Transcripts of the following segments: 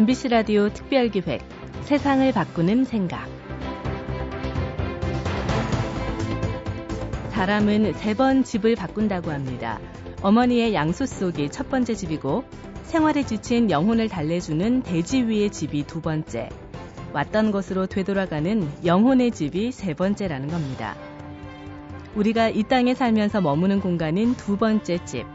MBC 라디오 특별기획 세상을 바꾸는 생각 사람은 세 번 집을 바꾼다고 합니다. 어머니의 양소 속이 첫 번째 집이고 생활에 지친 영혼을 달래주는 대지 위의 집이 두 번째, 왔던 곳으로 되돌아가는 영혼의 집이 세 번째라는 겁니다. 우리가 이 땅에 살면서 머무는 공간은 두 번째 집.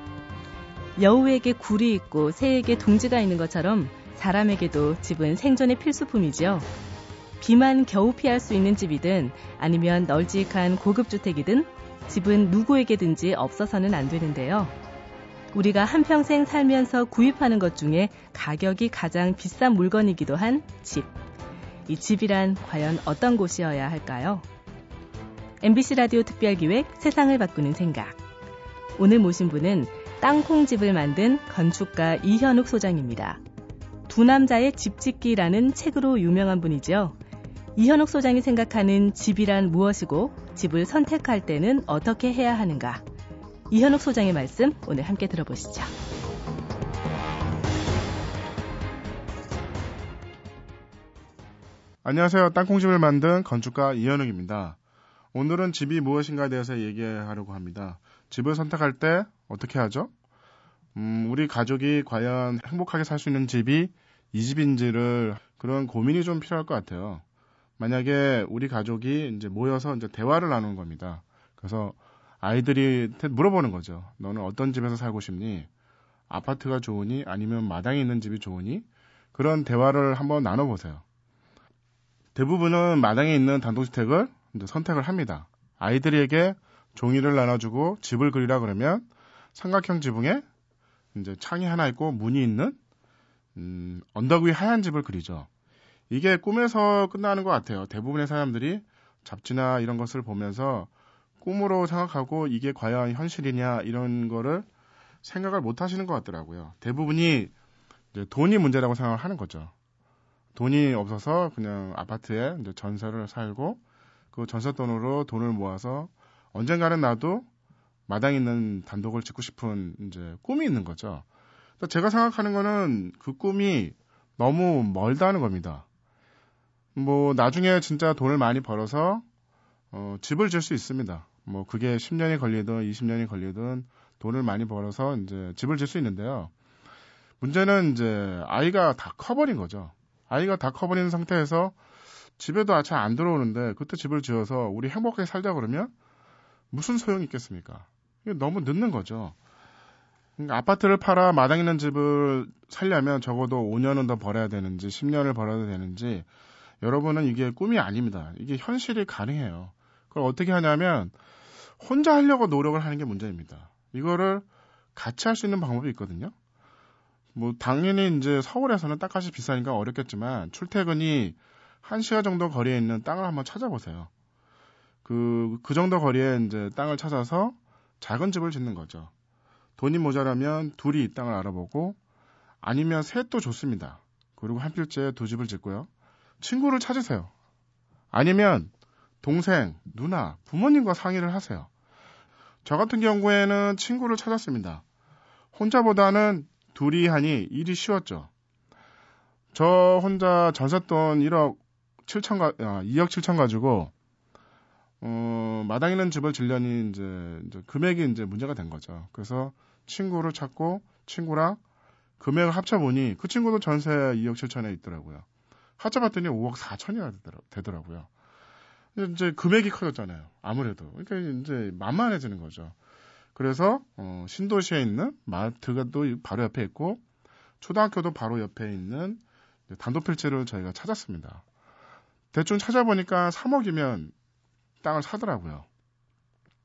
여우에게 굴이 있고 새에게 둥지가 있는 것처럼 사람에게도 집은 생존의 필수품이죠. 비만 겨우 피할 수 있는 집이든 아니면 널찍한 고급주택이든 집은 누구에게든지 없어서는 안 되는데요. 우리가 한평생 살면서 구입하는 것 중에 가격이 가장 비싼 물건이기도 한 집. 이 집이란 과연 어떤 곳이어야 할까요? MBC 라디오 특별기획 세상을 바꾸는 생각. 오늘 모신 분은 땅콩집을 만든 건축가 이현욱 소장입니다. 두 남자의 집 짓기라는 책으로 유명한 분이죠. 이현욱 소장이 생각하는 집이란 무엇이고 집을 선택할 때는 어떻게 해야 하는가? 이현욱 소장의 말씀 오늘 함께 들어보시죠. 안녕하세요. 땅콩집을 만든 건축가 이현욱입니다. 오늘은 집이 무엇인가에 대해서 얘기하려고 합니다. 집을 선택할 때 어떻게 하죠? 음, 우리 가족이 과연 행복하게 살 수 있는 집이 이 집인지를 그런 고민이 좀 필요할 것 같아요. 만약에 우리 가족이 이제 모여서 이제 대화를 나누는 겁니다. 그래서 아이들이 물어보는 거죠. 너는 어떤 집에서 살고 싶니? 아파트가 좋으니? 아니면 마당에 있는 집이 좋으니? 그런 대화를 한번 나눠보세요. 대부분은 마당에 있는 단독주택을 선택을 합니다. 아이들에게 종이를 나눠주고 집을 그리라 그러면 삼각형 지붕에 이제 창이 하나 있고 문이 있는 음, 언덕 위 하얀 집을 그리죠. 이게 꿈에서 끝나는 것 같아요. 대부분의 사람들이 잡지나 이런 것을 보면서 꿈으로 생각하고 이게 과연 현실이냐 이런 거를 생각을 못 하시는 것 같더라고요. 대부분이 돈이 문제라고 생각을 하는 거죠. 돈이 없어서 그냥 아파트에 전세를 살고 그 전세 돈으로 돈을 모아서 언젠가는 나도 마당 있는 단독을 짓고 싶은 이제 꿈이 있는 거죠. 제가 생각하는 거는 그 꿈이 너무 멀다는 겁니다. 뭐 나중에 진짜 돈을 많이 벌어서 어, 집을 질 수 있습니다. 뭐 그게 10년이 걸리든 20년이 걸리든 돈을 많이 벌어서 이제 집을 질 수 있는데요. 문제는 이제 아이가 다 커버린 거죠. 아이가 다 커버린 상태에서 집에도 아차 안 들어오는데 그때 집을 지어서 우리 행복하게 살자 그러면 무슨 소용이 있겠습니까? 너무 늦는 거죠. 그러니까 아파트를 팔아 마당 있는 집을 살려면 적어도 5년은 더 벌어야 되는지 10년을 벌어야 되는지 여러분은 이게 꿈이 아닙니다. 이게 현실이 가능해요. 그걸 어떻게 하냐면 혼자 하려고 노력을 하는 게 문제입니다. 이거를 같이 할 수 있는 방법이 있거든요. 뭐 당연히 이제 서울에서는 땅값이 비싸니까 어렵겠지만 출퇴근이 1시간 정도 거리에 있는 땅을 한번 찾아보세요. 그, 그 정도 거리에 이제 땅을 찾아서 작은 집을 짓는 거죠. 돈이 모자라면 둘이 이 땅을 알아보고 아니면 셋도 좋습니다. 그리고 한 필지에 두 집을 짓고요. 친구를 찾으세요. 아니면 동생, 누나, 부모님과 상의를 하세요. 저 같은 경우에는 친구를 찾았습니다. 혼자보다는 둘이 하니 일이 쉬웠죠. 저 혼자 전세돈 1억 7천 가, 아, 2억 7천 가지고, 어, 마당 있는 집을 질려니 이제, 이제 금액이 이제 문제가 된 거죠. 그래서 친구를 찾고 친구랑 금액을 합쳐보니 그 친구도 전세 2억 7천에 있더라고요. 합쳐봤더니 5억 4천이나 되더라 고요. 이제 금액이 커졌잖아요. 아무래도. 그러니까 이제 만만해지는 거죠. 그래서 어, 신도시에 있는 마트가 또 바로 옆에 있고 초등학교도 바로 옆에 있는 단독 필지를 저희가 찾았습니다. 대충 찾아보니까 3억이면 땅을 사더라고요.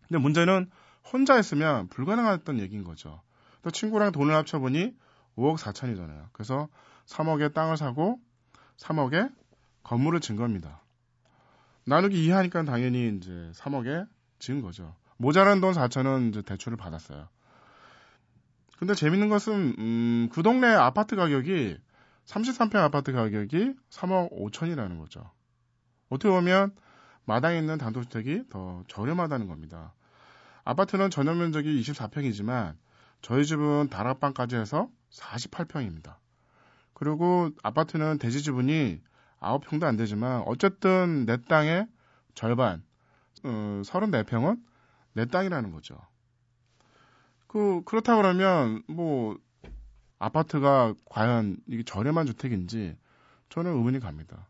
근데 문제는 혼자 했으면 불가능했던 얘기인 거죠. 또 친구랑 돈을 합쳐보니 5억 4천이잖아요. 그래서 3억에 땅을 사고 3억에 건물을 진 겁니다. 나누기 2 하니까 당연히 이제 3억에 지은 거죠. 모자란 돈 4천은 이제 대출을 받았어요. 근데 재밌는 것은 음, 그 동네 아파트 가격이 33평 아파트 가격이 3억 5천이라는 거죠. 어떻게 보면 마당에 있는 단독주택이 더 저렴하다는 겁니다. 아파트는 전용 면적이 24평이지만 저희 집은 다락방까지 해서 48평입니다. 그리고 아파트는 대지 지분이 9평도 안 되지만 어쨌든 내 땅의 절반, 어, 34평은 내 땅이라는 거죠. 그, 그렇다 그러면 뭐 아파트가 과연 이게 저렴한 주택인지 저는 의문이 갑니다.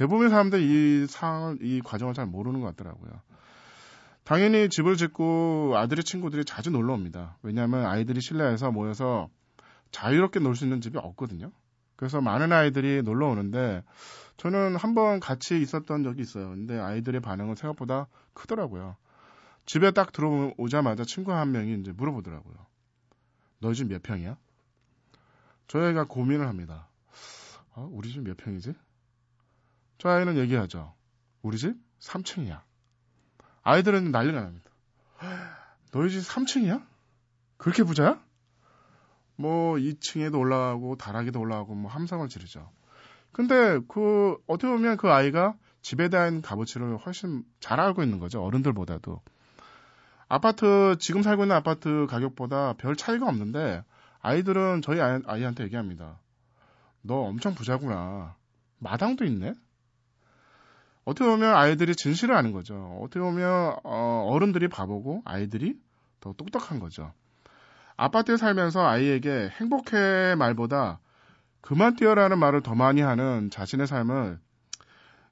대부분의 사람들이 이 상황을, 이 과정을 잘 모르는 것 같더라고요. 당연히 집을 짓고 아들의 친구들이 자주 놀러 옵니다. 왜냐하면 아이들이 실내에서 모여서 자유롭게 놀 수 있는 집이 없거든요. 그래서 많은 아이들이 놀러 오는데 저는 한 번 같이 있었던 적이 있어요. 근데 아이들의 반응은 생각보다 크더라고요. 집에 딱 들어오자마자 친구 한 명이 이제 물어보더라고요. 너 집 몇 평이야? 저희가 고민을 합니다. 어, 우리 집 몇 평이지? 저 아이는 얘기하죠. 우리 집 3층이야. 아이들은 난리가 납니다. 너희 집 3층이야? 그렇게 부자야? 뭐 2층에도 올라가고 다락에도 올라가고 뭐 함성을 지르죠. 근데 그 어떻게 보면 그 아이가 집에 대한 값어치를 훨씬 잘 알고 있는 거죠. 어른들보다도. 아파트 지금 살고 있는 아파트 가격보다 별 차이가 없는데 아이들은 저희 아이, 아이한테 얘기합니다. 너 엄청 부자구나. 마당도 있네? 어떻게 보면 아이들이 진실을 아는 거죠. 어떻게 보면 어, 어른들이 바보고 아이들이 더 똑똑한 거죠. 아파트에 살면서 아이에게 행복해 말보다 그만 뛰어라는 말을 더 많이 하는 자신의 삶을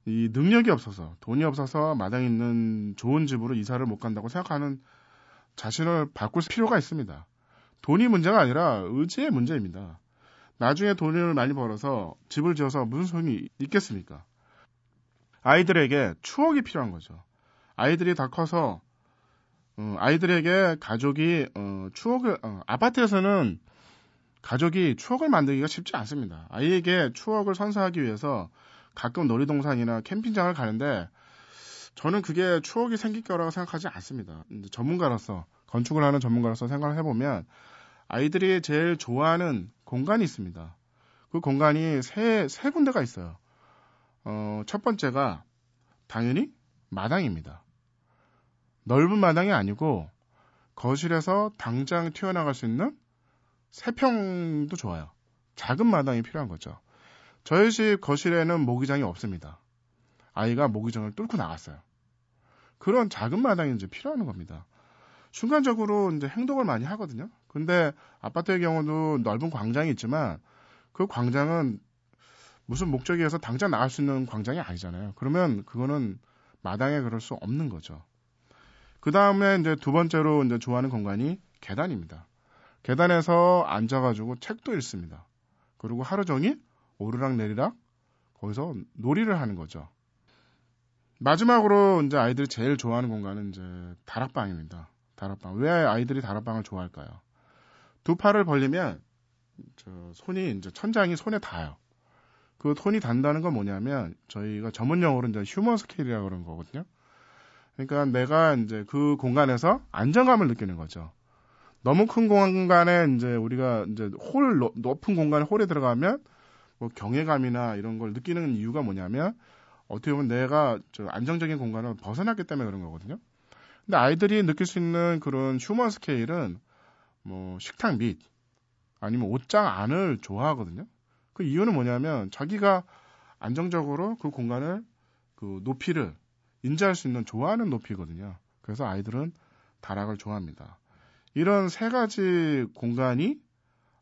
이 능력이 없어서 돈이 없어서 마당 있는 좋은 집으로 이사를 못 간다고 생각하는 자신을 바꿀 필요가 있습니다. 돈이 문제가 아니라 의지의 문제입니다. 나중에 돈을 많이 벌어서 집을 지어서 무슨 소용이 있겠습니까? 아이들에게 추억이 필요한 거죠. 아이들이 다 커서 어, 아이들에게 가족이 어, 추억을 어, 아파트에서는 가족이 추억을 만들기가 쉽지 않습니다. 아이에게 추억을 선사하기 위해서 가끔 놀이동산이나 캠핑장을 가는데 저는 그게 추억이 생길 거라고 생각하지 않습니다. 전문가로서 건축을 하는 전문가로서 생각을 해보면 아이들이 제일 좋아하는 공간이 있습니다. 그 공간이 세, 세 군데가 있어요. 어, 첫 번째가 당연히 마당입니다. 넓은 마당이 아니고 거실에서 당장 튀어나갈 수 있는 세 평도 좋아요. 작은 마당이 필요한 거죠. 저희 집 거실에는 모기장이 없습니다. 아이가 모기장을 뚫고 나갔어요. 그런 작은 마당이 이제 필요한 겁니다. 순간적으로 이제 행동을 많이 하거든요. 근데 아파트의 경우도 넓은 광장이 있지만 그 광장은 무슨 목적이 어서 당장 나갈 수 있는 광장이 아니잖아요. 그러면 그거는 마당에 그럴 수 없는 거죠. 그 다음에 이제 두 번째로 이제 좋아하는 공간이 계단입니다. 계단에서 앉아가지고 책도 읽습니다. 그리고 하루 종일 오르락 내리락 거기서 놀이를 하는 거죠. 마지막으로 이제 아이들이 제일 좋아하는 공간은 이제 다락방입니다. 다락방. 왜 아이들이 다락방을 좋아할까요? 두 팔을 벌리면 저 손이 이제 천장이 손에 닿아요. 그 손이 닿는다는 건 뭐냐면 저희가 전문 용어로 이제 휴먼 스케일이라고 그러는 거거든요. 그러니까 내가 이제 그 공간에서 안정감을 느끼는 거죠. 너무 큰 공간에 이제 우리가 이제 홀 높은 공간에 홀에 들어가면 뭐 경외감이나 이런 걸 느끼는 이유가 뭐냐면 어떻게 보면 내가 저 안정적인 공간을 벗어났기 때문에 그런 거거든요. 근데 아이들이 느낄 수 있는 그런 휴먼 스케일은 뭐 식탁 밑 아니면 옷장 안을 좋아하거든요. 그 이유는 뭐냐면 자기가 안정적으로 그 공간을 그 높이를 인지할 수 있는 좋아하는 높이거든요. 그래서 아이들은 다락을 좋아합니다. 이런 세 가지 공간이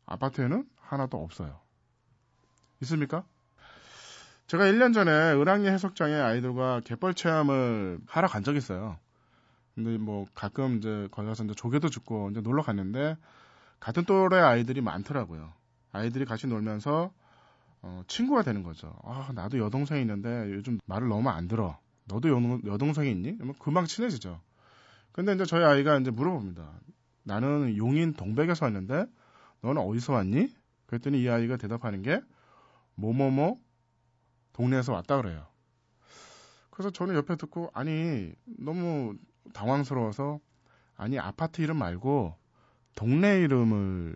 아파트에는 하나도 없어요. 있습니까? 제가 1년 전에 을왕리 해석장에 아이들과 갯벌 체험을 하러 간 적이 있어요. 근데 뭐 가끔 이제 거기 가서 이제 조개도 줍고 이제 놀러 갔는데 같은 또래 아이들이 많더라고요. 아이들이 같이 놀면서 어, 친구가 되는 거죠. 아, 나도 여동생이 있는데 요즘 말을 너무 안 들어. 너도 여, 여동생이 있니? 그러면 금방 친해지죠. 근데 이제 저희 아이가 이제 물어봅니다. 나는 용인 동백에서 왔는데 너는 어디서 왔니? 그랬더니 이 아이가 대답하는 게 뭐뭐뭐 동네에서 왔다 그래요. 그래서 저는 옆에 듣고 아니 너무 당황스러워서 아니 아파트 이름 말고 동네 이름을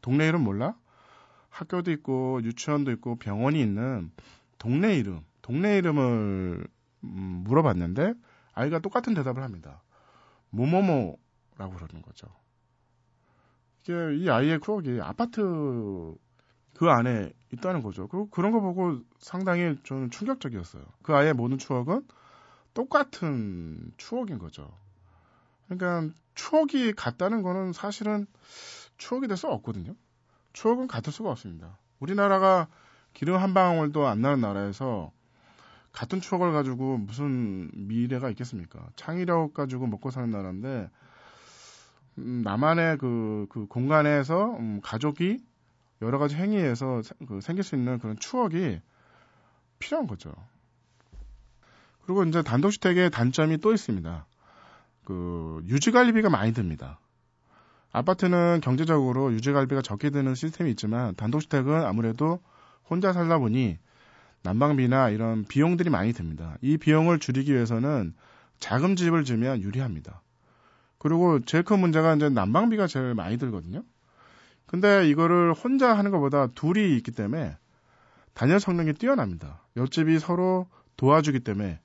동네 이름 몰라? 학교도 있고 유치원도 있고 병원이 있는 동네 이름 동네 이름을 음, 물어봤는데 아이가 똑같은 대답을 합니다. 뭐뭐뭐라고 그러는 거죠. 이게 이 아이의 추억이 아파트 그 안에 있다는 거죠. 그리고 그런 거 보고 상당히 저는 충격적이었어요. 그 아이의 모든 추억은 똑같은 추억인 거죠. 그러니까 추억이 같다는 거는 사실은 추억이 될 수 없거든요. 추억은 같을 수가 없습니다. 우리나라가 기름 한 방울도 안 나는 나라에서 같은 추억을 가지고 무슨 미래가 있겠습니까? 창의력 가지고 먹고 사는 나라인데 음, 나만의 그, 그 공간에서 음, 가족이 여러 가지 행위에서 그 생길 수 있는 그런 추억이 필요한 거죠. 그리고 이제 단독주택의 단점이 또 있습니다. 그 유지관리비가 많이 듭니다. 아파트는 경제적으로 유지관리비가 적게 드는 시스템이 있지만 단독주택은 아무래도 혼자 살다 보니 난방비나 이런 비용들이 많이 듭니다. 이 비용을 줄이기 위해서는 작은 집을 지으면 유리합니다. 그리고 제일 큰 문제가 이제 난방비가 제일 많이 들거든요. 근데 이거를 혼자 하는 것보다 둘이 있기 때문에 단열 성능이 뛰어납니다. 옆집이 서로 도와주기 때문에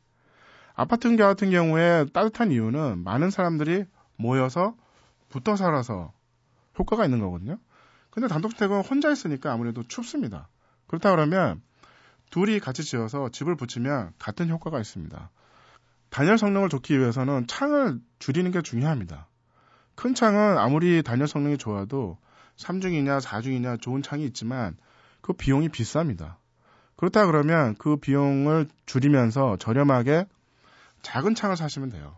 아파트 같은 경우에 따뜻한 이유는 많은 사람들이 모여서 붙어 살아서 효과가 있는 거거든요. 근데 단독주택은 혼자 있으니까 아무래도 춥습니다. 그렇다 그러면 둘이 같이 지어서 집을 붙이면 같은 효과가 있습니다. 단열 성능을 좋기 위해서는 창을 줄이는 게 중요합니다. 큰 창은 아무리 단열 성능이 좋아도 3중이냐 4중이냐 좋은 창이 있지만 그 비용이 비쌉니다. 그렇다 그러면 그 비용을 줄이면서 저렴하게 작은 창을 사시면 돼요.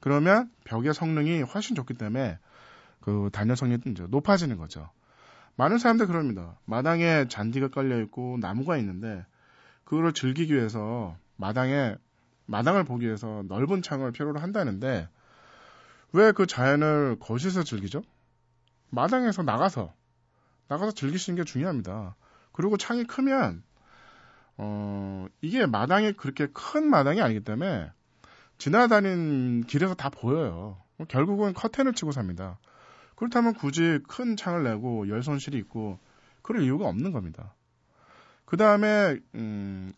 그러면 벽의 성능이 훨씬 좋기 때문에 그 단열성이 높아지는 거죠. 많은 사람들 그럽니다. 마당에 잔디가 깔려 있고 나무가 있는데 그거를 즐기기 위해서 마당에 마당을 보기 위해서 넓은 창을 필요로 한다는데 왜 그 자연을 거실에서 즐기죠? 마당에서 나가서 나가서 즐기시는 게 중요합니다. 그리고 창이 크면 어 이게 마당이 그렇게 큰 마당이 아니기 때문에 지나다니는 길에서 다 보여요. 결국은 커튼을 치고 삽니다. 그렇다면 굳이 큰 창을 내고 열선실이 있고 그럴 이유가 없는 겁니다. 그 다음에 음,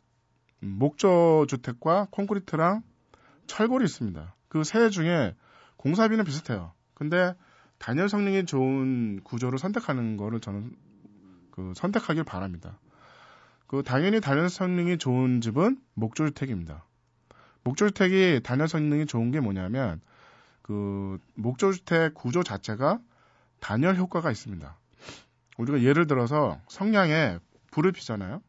목조 주택과 콘크리트랑 철골이 있습니다. 그 세 중에 공사비는 비슷해요. 근데 단열 성능이 좋은 구조를 선택하는 거를 저는 그 선택하길 바랍니다. 그 당연히 단열 성능이 좋은 집은 목조 주택입니다. 목조 주택이 단열 성능이 좋은 게 뭐냐면 그 목조 주택 구조 자체가 단열 효과가 있습니다. 우리가 예를 들어서 성냥에 불을 피잖아요.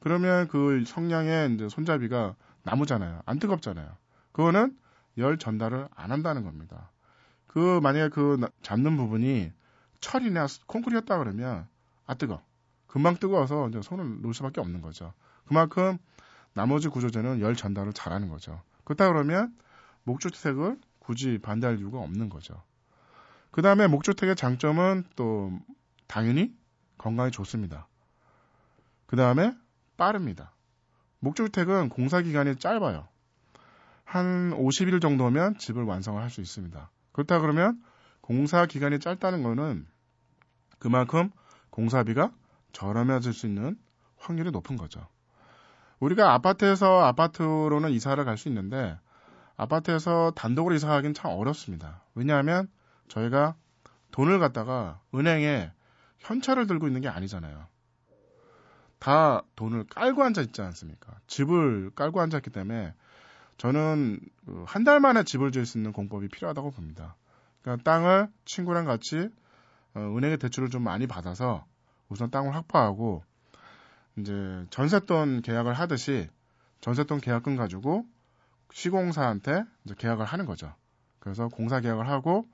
그러면 그 성냥의 이제 손잡이가 나무잖아요. 안 뜨겁잖아요. 그거는 열 전달을 안 한다는 겁니다. 그 만약에 그 잡는 부분이 철이나 콘크리트였다 그러면 아 뜨거. 금방 뜨거워서 이제 손을 놓을 수밖에 없는 거죠. 그만큼 나머지 구조제는 열 전달을 잘하는 거죠. 그렇다 그러면 목주택을 굳이 반대할 이유가 없는 거죠. 그 다음에 목주택의 장점은 또 당연히 건강에 좋습니다. 그 다음에 빠릅니다. 목주택은 공사 기간이 짧아요. 한 50일 정도면 집을 완성을 할 수 있습니다. 그렇다 그러면 공사 기간이 짧다는 거는 그만큼 공사비가 저렴해질 수 있는 확률이 높은 거죠. 우리가 아파트에서 아파트로는 이사를 갈 수 있는데 아파트에서 단독으로 이사 가긴 참 어렵습니다. 왜냐하면 저희가 돈을 갖다가 은행에 현찰을 들고 있는 게 아니잖아요. 다 돈을 깔고 앉아 있지 않습니까? 집을 깔고 앉았기 때문에 저는 그 한달 만에 집을 지을 수 있는 공법이 필요하다고 봅니다. 그러니까 땅을 친구랑 같이 어, 은행에 대출을 좀 많이 받아서 우선 땅을 확보하고 이제 전세돈 계약을 하듯이 전세돈 계약금 가지고 시공사한테 이제 계약을 하는 거죠. 그래서 공사 계약을 하고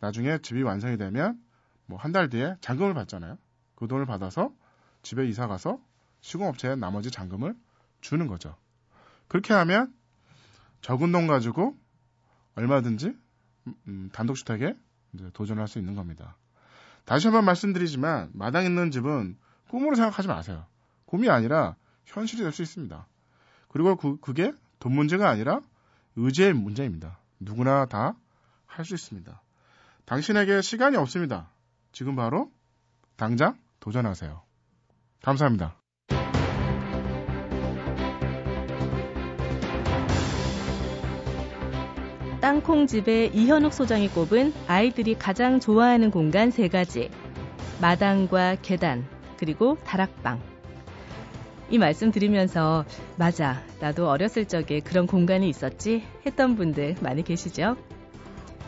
나중에 집이 완성이 되면 뭐 한 달 뒤에 잔금을 받잖아요. 그 돈을 받아서 집에 이사 가서 시공업체에 나머지 잔금을 주는 거죠. 그렇게 하면 적은 돈 가지고 얼마든지 음, 단독주택에 도전할 수 있는 겁니다. 다시 한번 말씀드리지만 마당 있는 집은 꿈으로 생각하지 마세요. 꿈이 아니라 현실이 될 수 있습니다. 그리고 그, 그게 돈 문제가 아니라 의지의 문제입니다. 누구나 다 할 수 있습니다. 당신에게 시간이 없습니다. 지금 바로 당장 도전하세요. 감사합니다. 땅콩집의 이현욱 소장이 꼽은 아이들이 가장 좋아하는 공간 세 가지. 마당과 계단, 그리고 다락방. 이 말씀 드리면서 맞아 나도 어렸을 적에 그런 공간이 있었지 했던 분들 많이 계시죠?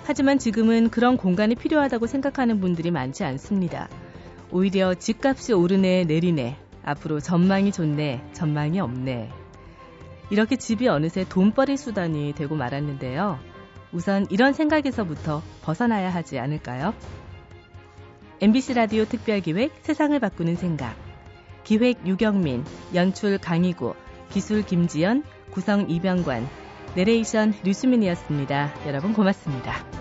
하지만 지금은 그런 공간이 필요하다고 생각하는 분들이 많지 않습니다. 오히려 집값이 오르네 내리네 앞으로 전망이 좋네 전망이 없네 이렇게 집이 어느새 돈벌이 수단이 되고 말았는데요. 우선 이런 생각에서부터 벗어나야 하지 않을까요? MBC 라디오 특별기획 세상을 바꾸는 생각 기획 유경민, 연출 강희구, 기술 김지연, 구성 이병관, 내레이션 류수민이었습니다. 여러분 고맙습니다.